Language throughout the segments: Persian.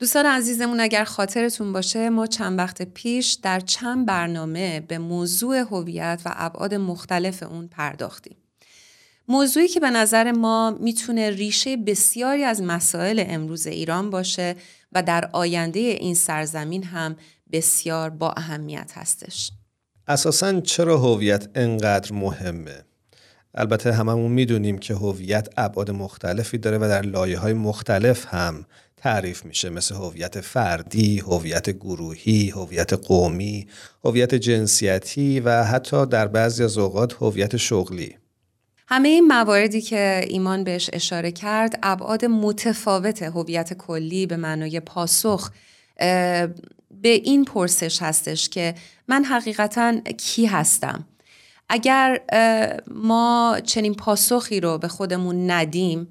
دوستان عزیزمون اگر خاطرتون باشه ما چند وقت پیش در چند برنامه به موضوع هویت و ابعاد مختلف اون پرداختیم. موضوعی که به نظر ما می‌تونه ریشه بسیاری از مسائل امروز ایران باشه و در آینده این سرزمین هم بسیار با اهمیت هستش. اساسا چرا هویت انقدر مهمه؟ البته هممون می‌دونیم که هویت ابعاد مختلفی داره و در لایه های مختلف هم تعریف میشه مثل هویت فردی، هویت گروهی، هویت قومی، هویت جنسیتی و حتی در بعضی از اوقات هویت شغلی. همه این مواردی که ایمان بهش اشاره کرد ابعاد متفاوت هویت کلی به معنای پاسخ به این پرسش هستش که من حقیقتا کی هستم اگر ما چنین پاسخی رو به خودمون ندیم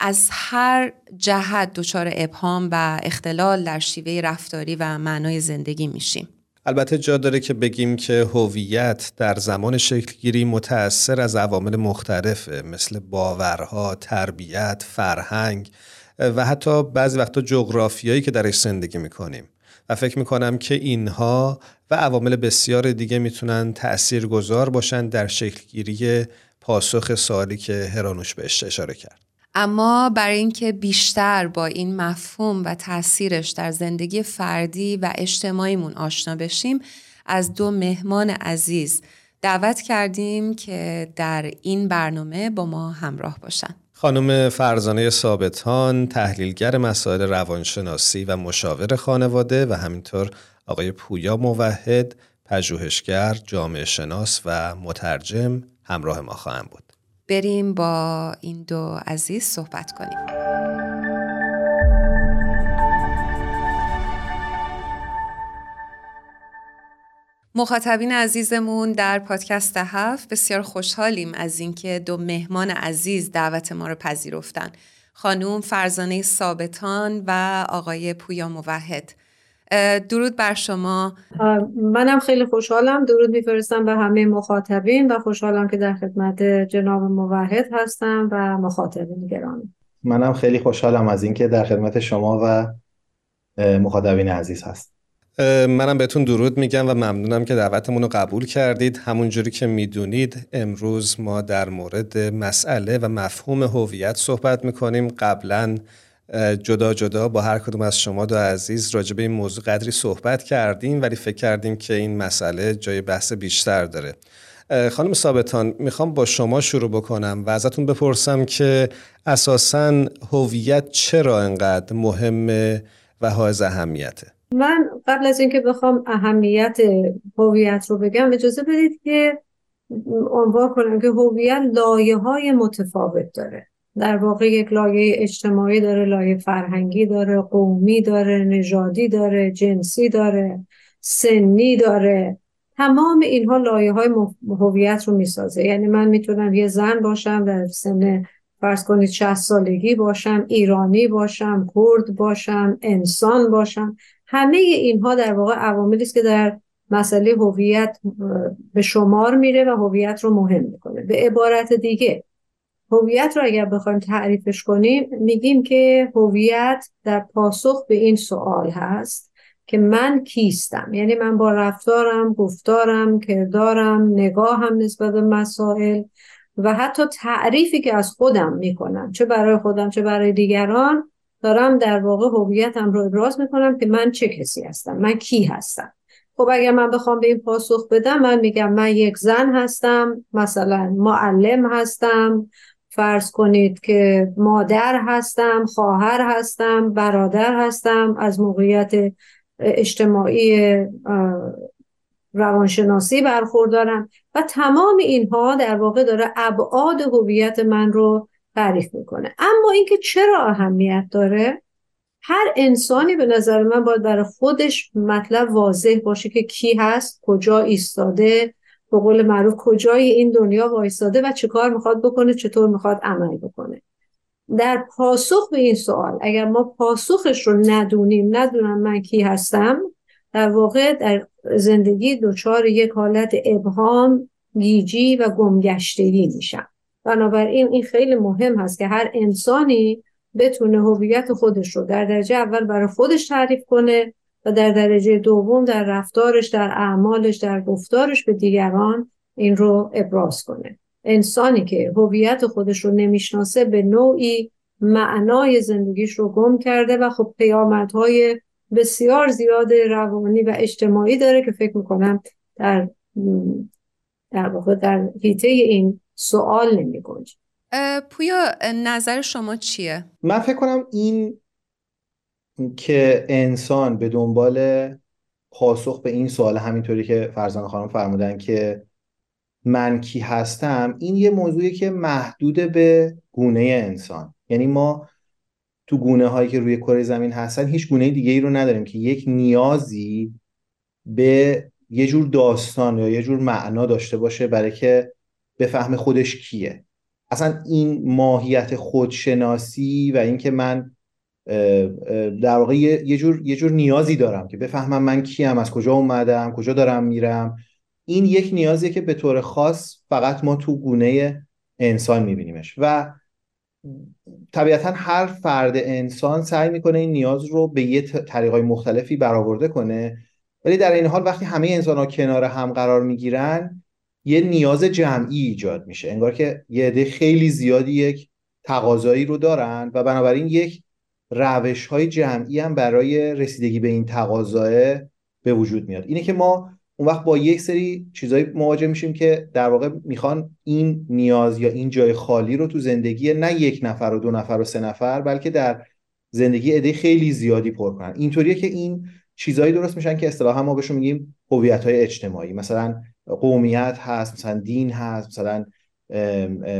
از هر جهت دچار ابهام و اختلال در شیوه رفتاری و معنای زندگی میشیم البته جا داره که بگیم که هویت در زمان شکلگیری متأثر از عوامل مختلفه مثل باورها، تربیت، فرهنگ و حتی بعضی وقتا جغرافیایی که درش زندگی می‌کنیم و فکر می‌کنم که اینها و عوامل بسیار دیگه می‌تونن تأثیر گذار باشن در شکلگیری پاسخ سوالی که هرانوش بهش اشاره کرد. اما برای اینکه بیشتر با این مفهوم و تاثیرش در زندگی فردی و اجتماعیمون آشنا بشیم از دو مهمان عزیز دعوت کردیم که در این برنامه با ما همراه باشن. خانم فرزانه ثابتان تحلیلگر مسائل روانشناسی و مشاور خانواده و همینطور آقای پویا موحد پژوهشگر، جامعه شناس و مترجم همراه ما خواهم بود. بریم با این دو عزیز صحبت کنیم. مخاطبین عزیزمون در پادکست هفت بسیار خوشحالیم از اینکه دو مهمان عزیز دعوت ما رو پذیرفتن. خانوم فرزانه ثابتان و آقای پویا موحد. درود بر شما. منم خیلی خوشحالم. درود میفرستم به همه مخاطبین و خوشحالم که در خدمت جناب موحد هستم و مخاطبین گرامی. منم خیلی خوشحالم از اینکه در خدمت شما و مخاطبین عزیز هست. منم بهتون درود میگم و ممنونم که دعوتمون رو قبول کردید. همونجوری که می‌دونید امروز ما در مورد مسئله و مفهوم هویت صحبت می‌کنیم. قبلا جدا جدا با هر کدوم از شما دو عزیز راجع به این موضوع قدری صحبت کردیم ولی فکر کردیم که این مسئله جای بحث بیشتر داره. خانم ثابتان می‌خوام با شما شروع بکنم و ازتون بپرسم که اساسا هویت چرا انقدر مهمه و حائز اهمیته؟ من قبل از اینکه بخوام اهمیت هویت رو بگم اجازه بدید که عنوان کنم که هویت لایه های متفاوت داره. در واقع یک لایه اجتماعی داره لایه فرهنگی داره قومی داره نژادی داره جنسی داره سنی داره. تمام اینها لایه های هویت رو می‌سازه. یعنی من می‌تونم یه زن باشم در سن فرض کنید 60 سالگی باشم ایرانی باشم کرد باشم انسان باشم. همه اینها در واقع عواملی است که در مسئله هویت به شمار میره و هویت رو مهم می‌کنه. به عبارت دیگه هویت رو اگر بخوایم تعریفش کنیم میگیم که هویت در پاسخ به این سوال هست که من کیستم؟ یعنی من با رفتارم گفتارم کردارم نگاهم نسبت به مسائل و حتی تعریفی که از خودم می‌کنم چه برای خودم چه برای دیگران دارم در واقع هویتم رو ابراز می‌کنم که من چه کسی هستم من کی هستم. خب اگر من بخوام به این پاسخ بدم من میگم من یک زن هستم مثلا معلم هستم فرض کنید که مادر هستم خواهر هستم برادر هستم از موقعیت اجتماعی روانشناسی برخوردارم و تمام اینها در واقع داره ابعاد هویت من رو تعریف می‌کنه. اما اینکه چرا اهمیت داره؟ هر انسانی به نظر من باید برای خودش مطلب واضح باشه که کی هست کجا ایستاده به قول معروف کجای این دنیا وایستاده و چه کار می‌خواد بکنه چطور می‌خواد عمل بکنه. در پاسخ به این سوال اگر ما پاسخش رو ندونیم ندونم من کی هستم در واقع در زندگی دچار یک حالت ابهام گیجی و گمگشتگی میشم. بنابراین این خیلی مهم هست که هر انسانی بتونه هویت خودش رو در درجه اول برای خودش تعریف کنه و در درجه دوم در رفتارش در اعمالش در گفتارش به دیگران این رو ابراز کنه انسانی که هویت خودش رو نمی‌شناسه به نوعی معنای زندگیش رو گم کرده و خب پیامدهای بسیار زیاد روانی و اجتماعی داره که فکر می‌کنم در در واقع در حیطه این سوال نمی پویا نظر شما چیه؟ من فکر کنم این که انسان به دنبال پاسخ به این سوال همینطوری که فرزان خانم فرمودن که من کی هستم این یه موضوعی که محدود به گونه انسان. یعنی ما تو گونه هایی که روی کره زمین هستن هیچ گونه دیگه ای رو نداریم که یک نیازی به یه جور داستان یا یه جور معنا داشته باشه برای که بفهم خودش کیه. اصلا این ماهیت خودشناسی و اینکه من در واقع یه جور, یه جور نیازی دارم که بفهمم من کیم از کجا اومدم کجا دارم میرم. این یک نیازیه که به طور خاص فقط ما تو گونه انسان میبینیمش. و طبیعتا هر فرد انسان سعی می‌کنه این نیاز رو به یه طریقای مختلفی برآورده کنه. ولی در این حال وقتی همه انسان ها کنار هم قرار می‌گیرن یه نیاز جمعی ایجاد میشه. انگار که یه عده خیلی زیادی یک تقاضایی رو دارن و بنابراین یک روش های جمعی هم برای رسیدگی به این تقاضاه به وجود میاد. اینه که ما اون وقت با یک سری چیزایی مواجه میشیم که در واقع می‌خوان این نیاز یا این جای خالی رو تو زندگی نه یک نفر و دو نفر و سه نفر بلکه در زندگی عده خیلی زیادی پر کنن. اینطوریه که این چیزایی درست میشن که اصطلاحا ما بهشون میگیم هویت های اجتماعی. مثلا قومیت هست مثلا دین هست مثلا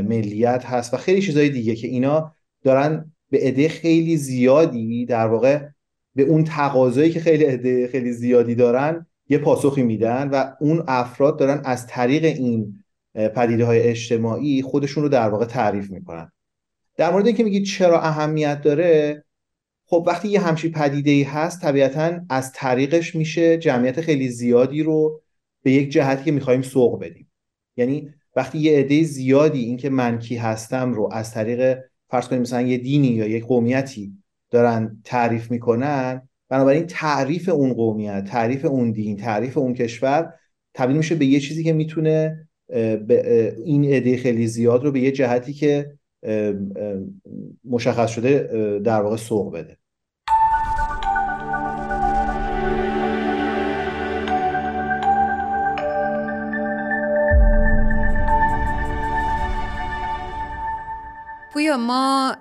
ملیت هست و خیلی چیزهای دیگه که اینا دارن به عده خیلی زیادی در واقع به اون تقاضایی که خیلی عده خیلی زیادی دارن یه پاسخی میدن و اون افراد دارن از طریق این پدیده های اجتماعی خودشون رو در واقع تعریف می‌کنن. در مورد اینکه میگید چرا اهمیت داره خب وقتی یه همچی پدیده ای هست طبیعتا از طریقش میشه جمعیت خیلی زیادی رو به یک جهتی که می‌خوایم سوق بدیم. یعنی وقتی یه عده زیادی اینکه من کی هستم رو از طریق فرض کنیم مثلا یه دینی یا یک قومیتی دارن تعریف می‌کنن بنابراین تعریف اون قومیت تعریف اون دین تعریف اون کشور تبدیل میشه به یه چیزی که می‌تونه این عده خیلی زیاد رو به یه جهتی که مشخص شده در واقع سوق بده. پویا ما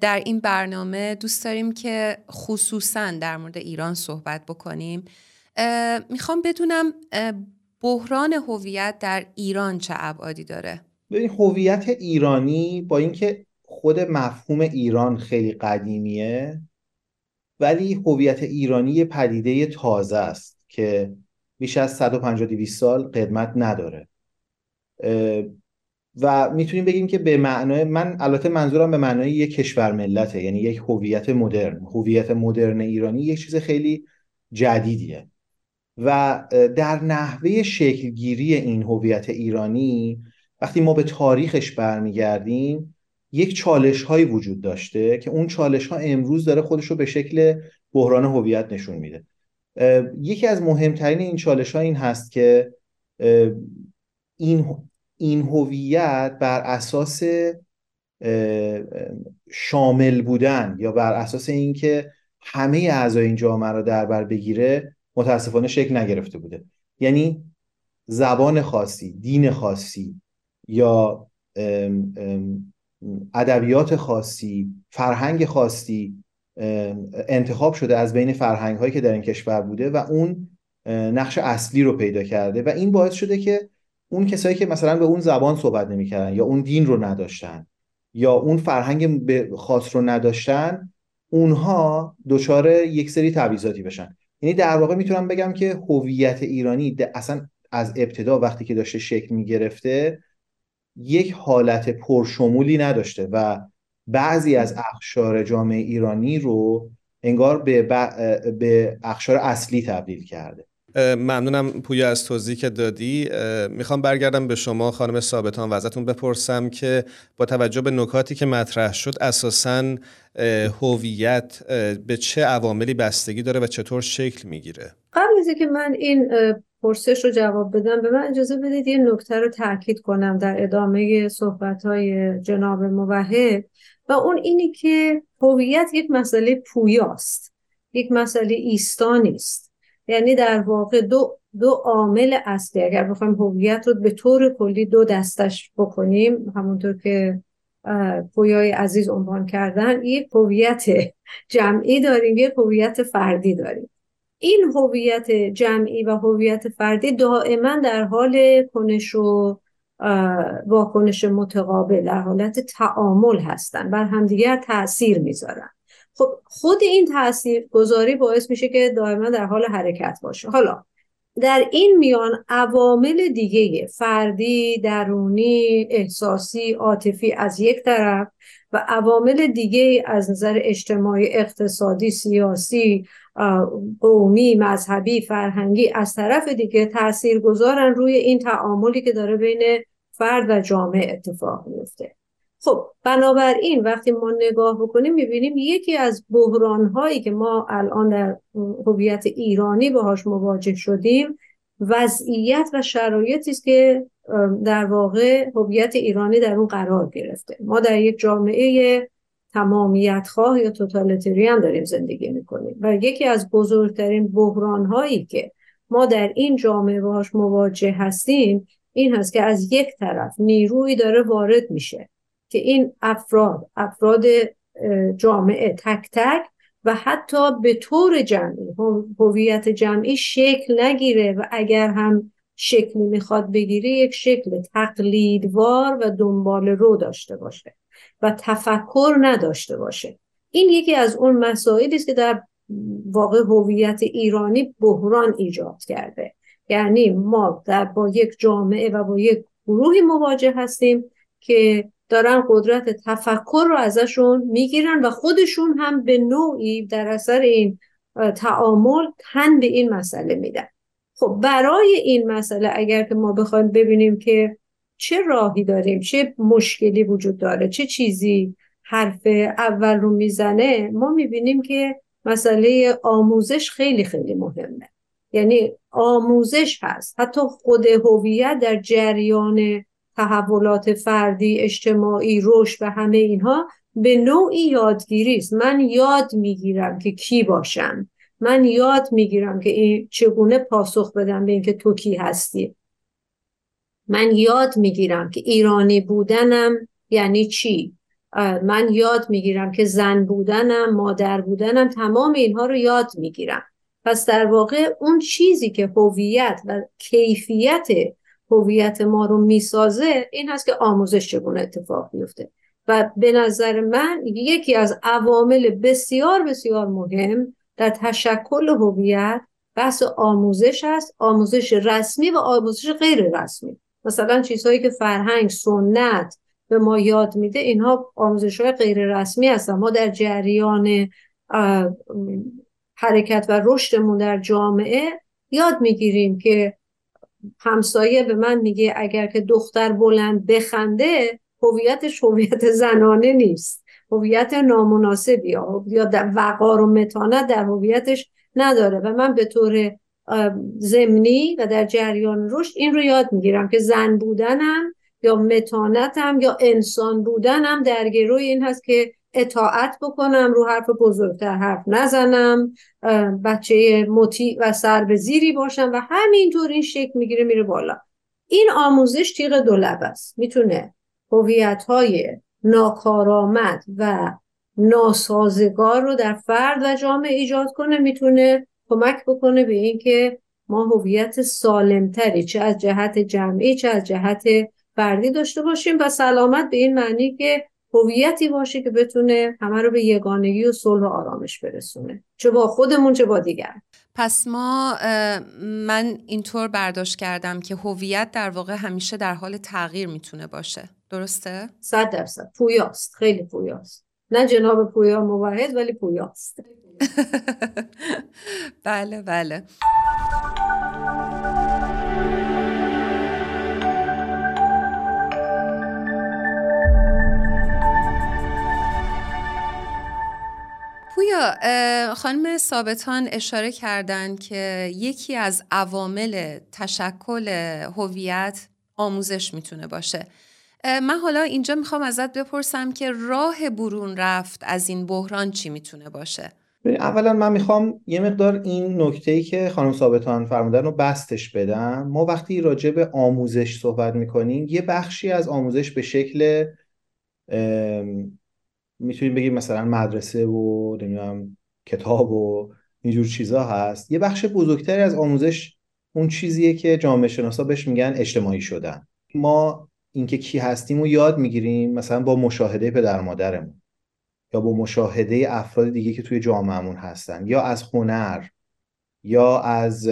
در این برنامه دوست داریم که خصوصا در مورد ایران صحبت بکنیم. می‌خوام بدونم بحران هویت در ایران چه ابعادی داره؟ ببین هویت ایرانی با اینکه خود مفهوم ایران خیلی قدیمیه ولی هویت ایرانی یه پدیده تازه است که بیش از 150 سال قدمت نداره. و می‌تونیم بگیم که به معنای من البته منظورم به معنای یک کشور ملته یعنی یک هویت مدرن. هویت مدرن ایرانی یک چیز خیلی جدیدیه. و در نحوه شکلگیری این هویت ایرانی وقتی ما به تاریخش برمیگردیم یک چالش هایی وجود داشته که اون چالش ها امروز داره خودش رو به شکل بحران هویت نشون میده. یکی از مهمترین این چالش ها این هست که این این هویت بر اساس شامل بودن یا بر اساس اینکه همه اعضای این جامعه رو در بر بگیره متاسفانه شکل نگرفته بوده. یعنی زبان خاصی دین خاصی یا ادبیات خاصی فرهنگ خاصی انتخاب شده از بین فرهنگ هایی که در این کشور بوده و اون نقش اصلی رو پیدا کرده و این باعث شده که اون کسایی که مثلا به اون زبان صحبت نمی‌کردن یا اون دین رو نداشتن یا اون فرهنگ خاص رو نداشتن اونها دچار یک سری تبعیضاتی بشن. یعنی در واقع می‌تونم بگم که هویت ایرانی اصلا از ابتدا وقتی که داشته شکل می‌گرفته یک حالت پرشمولی نداشته و بعضی از اخشار جامعه ایرانی رو انگار به, به اخشار اصلی تبدیل کرده. ممنونم پویا از توضیحی که دادی. می‌خوام برگردم به شما خانم ثابتان و ازتون بپرسم که با توجه به نکاتی که مطرح شد اساسا هویت به چه عواملی بستگی داره و چطور شکل می‌گیره؟ قبل از که من این پرسش رو جواب بدم به من اجازه بدید یه نکته رو تاکید کنم در ادامه صحبت های جناب موحد. و اون اینی که هویت یک مسئله پویاست یک مسئله ایستا نیست یعنی در واقع دو دو عامل اصلی اگر بخوایم هویت رو به طور کلی دو دستش بکنیم همونطور که پویای عزیز عنوان کردن یک هویت جمعی داریم یک هویت فردی داریم. این هویت جمعی و هویت فردی دائما در حال کنش و واکنش متقابل در حالت تعامل هستن بر همدیگر تاثیر می‌ذارن. خب خود این تاثیر گذاری باعث میشه که دائما در حال حرکت باشه حالا در این میان عوامل دیگه فردی، درونی، احساسی، عاطفی از یک طرف و عوامل دیگه از نظر اجتماعی، اقتصادی، سیاسی، قومی، مذهبی، فرهنگی از طرف دیگه تأثیر گذارن روی این تعاملی که داره بین فرد و جامعه اتفاق میفته. خب بنابراین وقتی ما نگاه بکنیم می‌بینیم یکی از بحران هایی که ما الان در هویت ایرانی باهاش مواجه شدیم وضعیت و شرایطی است که در واقع هویت ایرانی در اون قرار گرفته. ما در یک جامعه تمامیت خواه یا توتالیتریان داریم زندگی می‌کنیم و یکی از بزرگترین بحران هایی که ما در این جامعه باهاش مواجه هستیم این هست که از یک طرف نیروی داره وارد میشه. که این افراد افراد جامعه تک تک و حتی به طور جمعی هویت جمعی شکل نگیره و اگر هم شکلی می‌خواد بگیره یک شکل تقلیدوار و دنبال رو داشته باشه و تفکر نداشته باشه. این یکی از اون مسائلی است که در واقع هویت ایرانی بحران ایجاد کرده. یعنی ما در با یک جامعه و با یک گروهی مواجه هستیم که دارن قدرت تفکر رو ازشون می‌گیرن و خودشون هم به نوعی در اثر این تعامل تن به این مسئله میدن. خب برای این مسئله اگر که ما بخوایم ببینیم که چه راهی داریم چه مشکلی وجود داره چه چیزی حرف اول رو می‌زنه ما می‌بینیم که مسئله آموزش خیلی خیلی مهمه. یعنی آموزش هست. حتی خود هویت در جریان تحولات فردی اجتماعی رشد و همه اینها به نوعی یادگیری است. من یاد می‌گیرم که کی باشم. من یاد می‌گیرم که این چگونه پاسخ بدم به اینکه تو کی هستی. من یاد می‌گیرم که ایرانی بودنم یعنی چی؟ من یاد می‌گیرم که زن بودنم مادر بودنم تمام اینها رو یاد می‌گیرم. پس در واقع اون چیزی که هویت و کیفیت هویت ما رو می‌سازه این هست که آموزش چگونه اتفاق میفته و به نظر من یکی از عوامل بسیار بسیار مهم در تشکل هویت بحث آموزش است آموزش رسمی و آموزش غیر رسمی. مثلا چیزهایی که فرهنگ سنت به ما یاد میده اینها آموزش های غیر رسمی هستن. ما در جریان حرکت و رشدمون در جامعه یاد می‌گیریم که همسایه به من میگه اگر که دختر بلند بخنده هویتش هویت زنانه نیست. هویت نامناسبی یا وقار و متانت در هویتش نداره. و من به طور زمینی و در جریان رشد این رو یاد می‌گیرم که زن بودنم یا متانتم یا انسان بودنم در گروه این هست که اطاعت بکنم رو حرف بزرگتر حرف نزنم بچه مطیع و سر به زیری باشم و همینطور این شکل می‌گیره میره بالا. این آموزش تیغ دولب است. می‌تونه هویت های ناکارآمد و ناسازگار رو در فرد و جامعه ایجاد کنه. می‌تونه کمک بکنه به اینکه ما هویت سالمتری چه از جهت جمعی چه از جهت فردی داشته باشیم و سلامت به این معنی که هویتی باشه که بتونه همه رو به یگانگی و صلح و آرامش برسونه. چه با خودمون چه با دیگر پس ما من اینطور برداشت کردم که هویت در واقع همیشه در حال تغییر می‌تونه باشه. درسته؟ صد درصد. پویاست. خیلی پویاست. نه جناب پویا موحد ولی پویاست. بله بله. خانم ثابتان اشاره کردند که یکی از عوامل تشکل هویت آموزش می‌تونه باشه. من حالا اینجا می‌خوام ازت بپرسم که راه برون رفت از این بحران چی می‌تونه باشه؟ اولا من می‌خوام یه مقدار این نکته ای که خانم ثابتان فرمودن رو بستش بدم. ما وقتی راجع به آموزش صحبت می‌کنیم یه بخشی از آموزش به شکل می‌تونیم بگیم مثلا مدرسه و نمی‌دونم کتاب و اینجور چیزا هست. یه بخش بزرگتری از آموزش اون چیزیه که جامعه شناسا بهش میگن اجتماعی شدن. ما اینکه کی هستیم و یاد می‌گیریم مثلا با مشاهده پدر مادرمون یا با مشاهده افراد دیگه که توی جامعهمون هستن یا از هنر یا از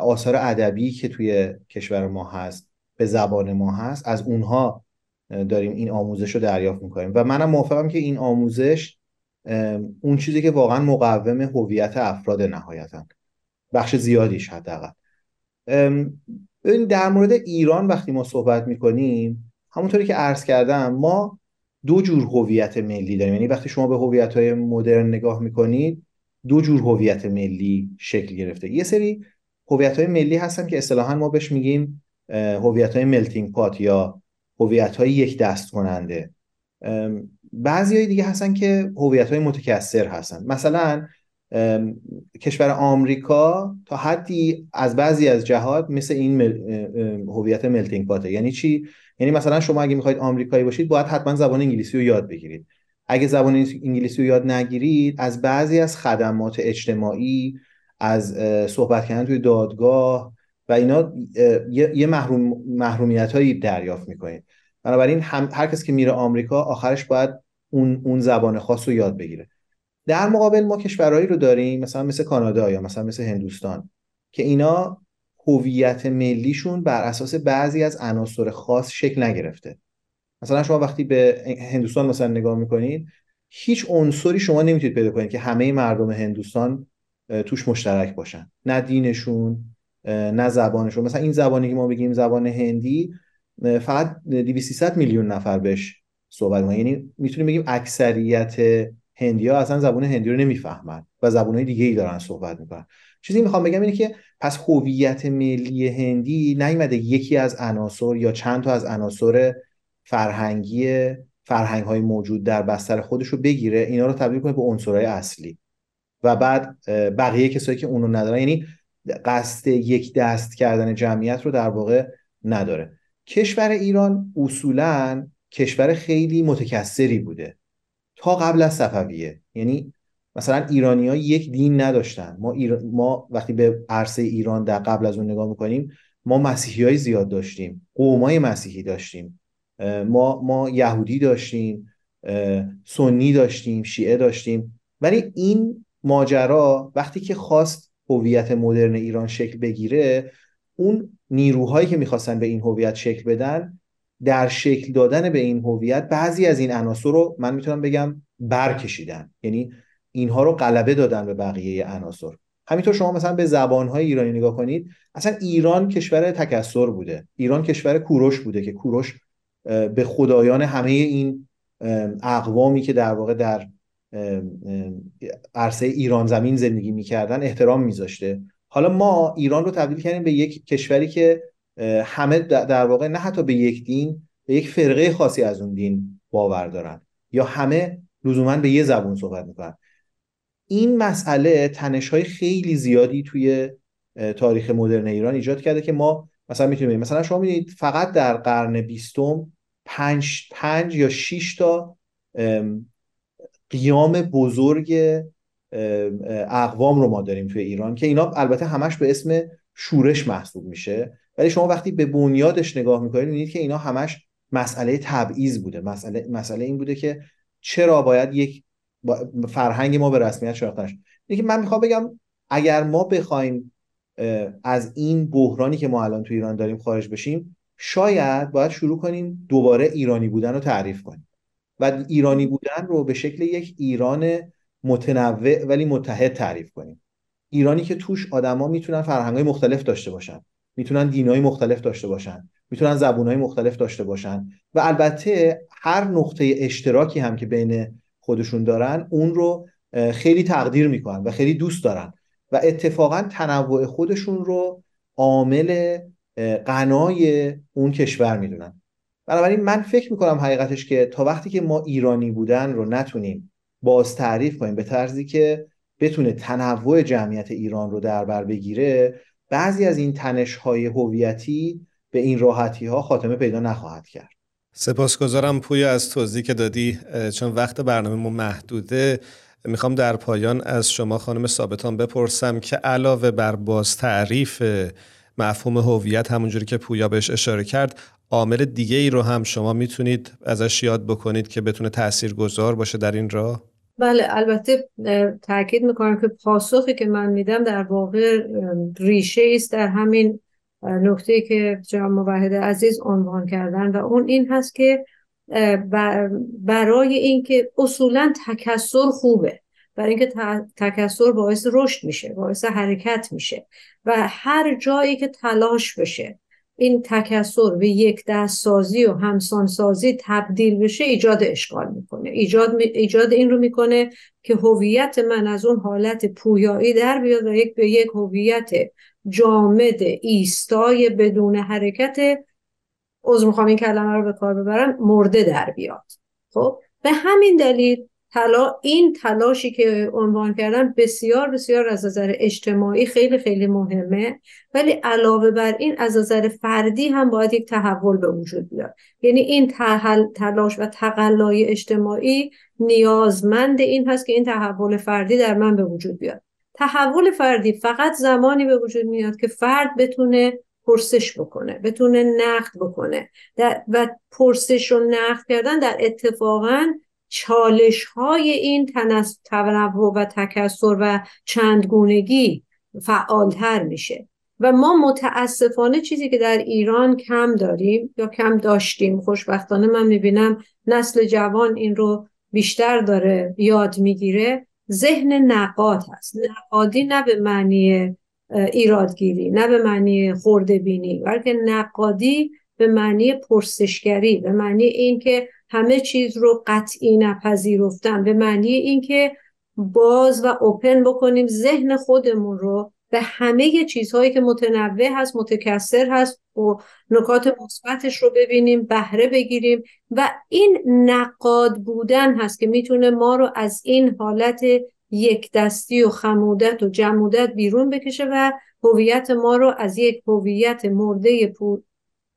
آثار ادبی که توی کشور ما هست به زبان ما هست از اونها داریم این آموزش رو دریافت می‌کنیم. و منم موافقم که این آموزش اون چیزی که واقعا مقوم هویت افراد نهایتا. بخش زیادیش حداقل. در مورد ایران وقتی ما صحبت می‌کنیم همونطوری که عرض کردم ما دو جور هویت ملی داریم. یعنی وقتی شما به هویت های مدرن نگاه می‌کنید دو جور هویت ملی شکل گرفته. یه سری هویت های ملی هستن که اصطلاحا ما بهش میگیم هویت های ملتینگ پات یا هویت های یک دست کننده بعضی های دیگه هستن که هویت های متکثر هستن. مثلا کشور آمریکا تا حدی از بعضی از جهات مثل این هویت ملتینگ پاته. یعنی چی؟ یعنی مثلا شما اگه می‌خواید آمریکایی باشید باید حتما زبان انگلیسی رو یاد بگیرید. اگه زبان انگلیسی رو یاد نگیرید از بعضی از خدمات اجتماعی از صحبت کردن توی دادگاه و اینا یه محروم محرومیت هایی دریافت می‌کنید. بنابراین هر کسی که میره آمریکا آخرش باید اون اون زبان خاص رو یاد بگیره. در مقابل ما کشورهایی رو داریم مثلا مثل کانادا یا مثلا مثل هندوستان که اینا هویت ملیشون بر اساس بعضی از عناصر خاص شکل نگرفته. مثلا شما وقتی به هندوستان مثلا نگاه می‌کنید هیچ عنصری شما نمی‌تونید پیدا کنید که همه مردم هندوستان توش مشترک باشن. نه دینشون نه زبانشون مثلا این زبانی که ما بگیم زبان هندی فقط 200 میلیون نفر بهش صحبت می‌کنن. یعنی می‌تونیم بگیم اکثریت هندی ها اصلا زبان هندی رو نمی‌فهمن و زبان های دیگه ای دارن صحبت می‌کنن. چیزی می‌خوام بگم اینه که پس هویت ملی هندی نیومده یکی از عناصر یا چند تا از عناصر فرهنگی فرهنگ های موجود در بستر خودش رو بگیره. اینا رو تبدیل کنه به عنصرهای اصلی. و بعد بقیه کسایی که اونو ندارن یعنی قصد یک دست کردن جمعیت رو در واقع نداره. کشور ایران اصولا کشور خیلی متکثری بوده. تا قبل از صفویه. یعنی مثلا ایرانی ها یک دین نداشتن. ما, ما وقتی به عرصه ایران در قبل از اون نگاه می‌کنیم ما مسیحی های زیاد داشتیم. قوم های مسیحی داشتیم. ما, ما یهودی داشتیم. سنی داشتیم. شیعه داشتیم. ولی این ماجرا وقتی که خواست هویت مدرن ایران شکل بگیره اون نیروهایی که می‌خواستن به این هویت شکل بدن در شکل دادن به این هویت بعضی از این عناصر رو من می‌تونم بگم برکشیدن. یعنی اینها رو غلبه دادن به بقیه عناصر. همینطور شما مثلا به زبانهای ایرانی نگاه کنید اصلا ایران کشور تکسر بوده. ایران کشور کوروش بوده که کوروش به خدایان همه این اقوامی که در واقع در عرصه ایران زمین زندگی می‌کردن احترام میذاشته. حالا ما ایران رو تبدیل کردیم به یک کشوری که همه در واقع نه حتی به یک دین به یک فرقه خاصی از اون دین باور دارن یا همه لزوما به یه زبون صحبت می‌کنن. این مسئله تنش های خیلی زیادی توی تاریخ مدرن ایران ایجاد کرده که ما مثلا می‌تونیم مثلا شما می‌دید فقط در قرن بیستم پنج, پنج یا شش تا قیام بزرگ اقوام رو ما داریم توی ایران که اینا البته همش به اسم شورش محسوب میشه. ولی شما وقتی به بنیادش نگاه می‌کنید می‌بینید که اینا همش مسئله تبعیض بوده. مسئله مسئله این بوده که چرا باید یک فرهنگ ما به رسمیت شناخته نشه که من می‌خوام بگم اگر ما بخوایم از این بحرانی که ما الان تو ایران داریم خارج بشیم شاید باید شروع کنیم دوباره ایرانی بودن رو تعریف کنیم. و ایرانی بودن رو به شکل یک ایران متنوع ولی متحد تعریف کنیم. ایرانی که توش آدما می‌تونن فرهنگ‌های مختلف داشته باشن. می‌تونن دینای مختلف داشته باشن. می‌تونن زبونهای مختلف داشته باشن. و البته هر نقطه اشتراکی هم که بین خودشون دارن اون رو خیلی تقدیر می‌کنن و خیلی دوست دارن. و اتفاقا تنوع خودشون رو عامل غنای اون کشور می‌دونن. بنابراین من فکر می‌کنم حقیقتش که تا وقتی که ما ایرانی بودن رو نتونیم باز تعریف کنیم به طرزی که بتونه تنوع جمعیت ایران رو در بر بگیره بعضی از این تنش های هویتی به این راحتی ها خاتمه پیدا نخواهد کرد. سپاسگزارم پویا از توضیحی که دادی. چون وقت برنامه ما محدوده می‌خوام در پایان از شما خانم ثابتان بپرسم که علاوه بر باز تعریف مفهوم هویت همونجوری که پویا بهش اشاره کرد عامل دیگه ای رو هم شما می‌تونید ازش یاد بکنید که بتونه تأثیر گذار باشه در این راه؟ بله البته تاکید می‌کنم که پاسخی که من میدم در واقع ریشه است در همین نکته که جناب موحد عزیز عنوان کردن و اون این هست که برای اینکه اصولا تکسر خوبه برای اینکه تکسر باعث رشد میشه باعث حرکت میشه و هر جایی که تلاش بشه این تکسر به یک دست سازی و همسان سازی تبدیل بشه ایجاد اشکال می‌کنه. ایجاد, ایجاد این رو می‌کنه که هویت من از اون حالت پویایی در بیاد و یک به یک هویت جامد ایستای بدون حرکت عضو می‌خوام این کلمه رو به کار ببرم مرده در بیاد. خب؟ به همین دلیل تلا این تلاشی که عنوان کردم بسیار بسیار از نظر اجتماعی خیلی خیلی مهمه. ولی علاوه بر این از نظر فردی هم باید یک تحول به وجود بیاد. یعنی این تلاش و تقلای اجتماعی نیازمند این هست که این تحول فردی در من به وجود بیاد. تحول فردی فقط زمانی به وجود میاد که فرد بتونه پرسش بکنه بتونه نقد بکنه. و پرسش و نقد کردن در اتفاقا چالش های این تنوع و تکسر و چندگونگی فعالتر میشه. و ما متاسفانه چیزی که در ایران کم داریم یا کم داشتیم خوشبختانه من می‌بینم نسل جوان این رو بیشتر داره یاد می‌گیره ذهن نقاد هست. نقادی نه به معنی ایرادگیری نه به معنی خورده بینی بلکه نقادی به معنی پرسشگری به معنی اینکه همه چیز رو قطعی نپذیرفتن. به معنی اینکه باز و اوپن بکنیم ذهن خودمون رو به همه چیزهایی که متنوع هست متکثر هست و نکات مثبتش رو ببینیم بهره بگیریم و این نقاد بودن هست که می‌تونه ما رو از این حالت یک دستی و خمودت و جمودت بیرون بکشه و هویت ما رو از یک هویت مرده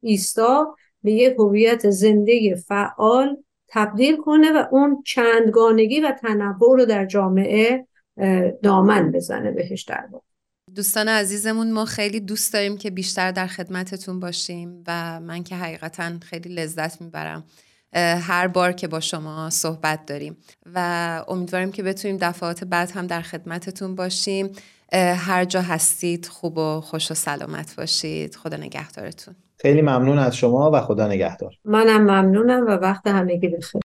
ایستا به یک هویت زنده فعال تبدیل کنه و اون چندگانگی و تنوع رو در جامعه دامن بزنه بهش در دوستان عزیزمون ما خیلی دوست داریم که بیشتر در خدمتتون باشیم و من که حقیقتا خیلی لذت می‌برم هر بار که با شما صحبت داریم. و امیدواریم که بتونیم دفعات بعد هم در خدمتتون باشیم. هر جا هستید خوب و خوش و سلامت باشید. خدا نگهدارتون. خیلی ممنون از شما و خدا نگهدار. منم ممنونم و وقت همگی بخیر.